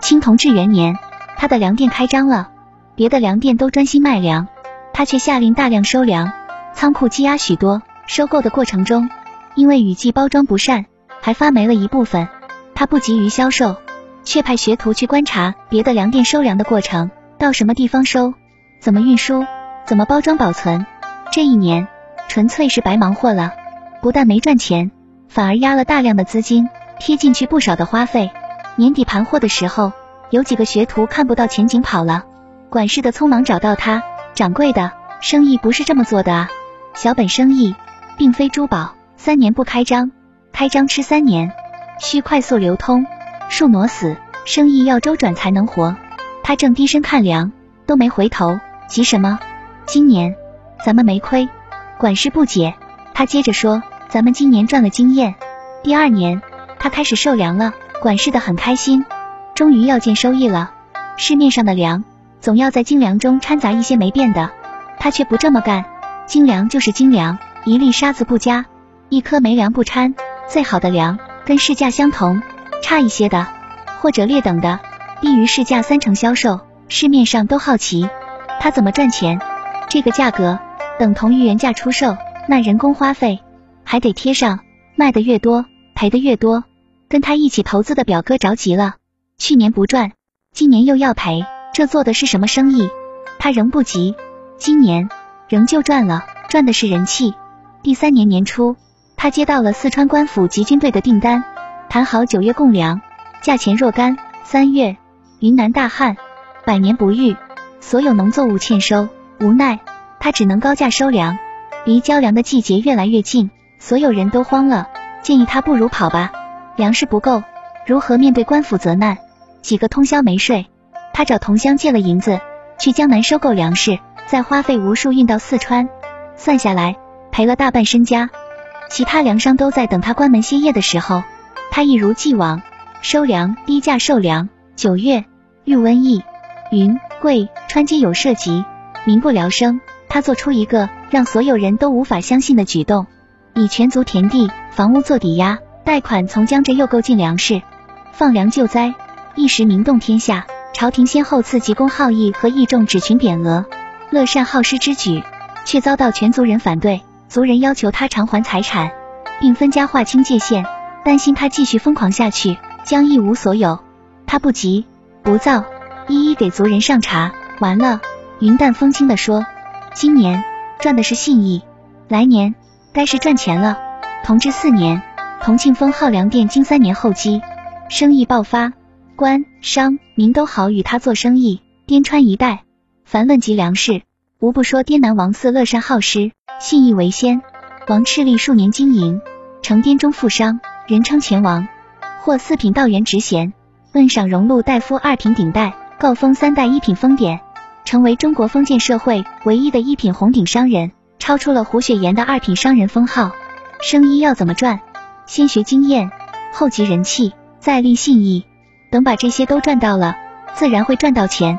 清同治元年，他的粮店开张了，别的粮店都专心卖粮，他却下令大量收粮，仓库积压许多。收购的过程中，因为雨季包装不善，还发霉了一部分。他不急于销售，却派学徒去观察别的粮店收粮的过程，到什么地方收，怎么运输，怎么包装保存。这一年纯粹是白忙活了，不但没赚钱，反而压了大量的资金，贴进去不少的花费。年底盘货的时候，有几个学徒看不到前景跑了，管事的匆忙找到他，掌柜的，生意不是这么做的啊，小本生意，并非珠宝，三年不开张，开张吃三年。需快速流通，树挪死，生意要周转才能活。他正低声看粮，都没回头，急什么？今年咱们没亏。管事不解，他接着说：“咱们今年赚了经验。第二年他开始售粮了，管事的很开心，终于要见收益了。市面上的粮总要在精粮中掺杂一些没变的，他却不这么干。精粮就是精粮，一粒沙子不加，一颗没粮不掺，最好的粮。”跟市价相同，差一些的，或者劣等的，低于市价三成销售，市面上都好奇，他怎么赚钱？这个价格等同于原价出售，那人工花费还得贴上，卖的越多，赔的越多。跟他一起投资的表哥着急了，去年不赚，今年又要赔，这做的是什么生意？他仍不急，今年仍旧赚了，赚的是人气。第三年年初。他接到了四川官府及军队的订单，谈好九月供粮，价钱若干。三月，云南大旱，百年不遇，所有农作物欠收，无奈他只能高价收粮。离交粮的季节越来越近，所有人都慌了，建议他不如跑吧，粮食不够，如何面对官府责难？几个通宵没睡，他找同乡借了银子，去江南收购粮食，再花费无数运到四川，算下来赔了大半身家。其他粮商都在等他关门歇业的时候，他一如既往收粮，低价售粮。九月遇瘟疫，云贵川皆有涉及，民不聊生。他做出一个让所有人都无法相信的举动，以全族田地、房屋做抵押，贷款从江浙又购进粮食，放粮救灾，一时名动天下。朝廷先后赐急公好义和义重指群匾额，乐善好施之举，却遭到全族人反对。族人要求他偿还财产，并分家划清界限，担心他继续疯狂下去将一无所有。他不急不躁，一一给族人上茶。完了，云淡风轻的说：“今年赚的是信义，来年该是赚钱了。”同治四年，同庆封号粮店经三年后积，生意爆发，官商民都好与他做生意。滇川一带，凡论及粮食。无不说滇南王四乐善好施，信义为先。王敕立数年经营，成滇中富商，人称钱王。获四品道员职衔，问赏荣禄大夫二品顶戴，告封三代一品封典，成为中国封建社会唯一的一品红顶商人，超出了胡雪岩的二品商人封号。生意要怎么赚？先学经验，后集人气，再立信义。等把这些都赚到了，自然会赚到钱。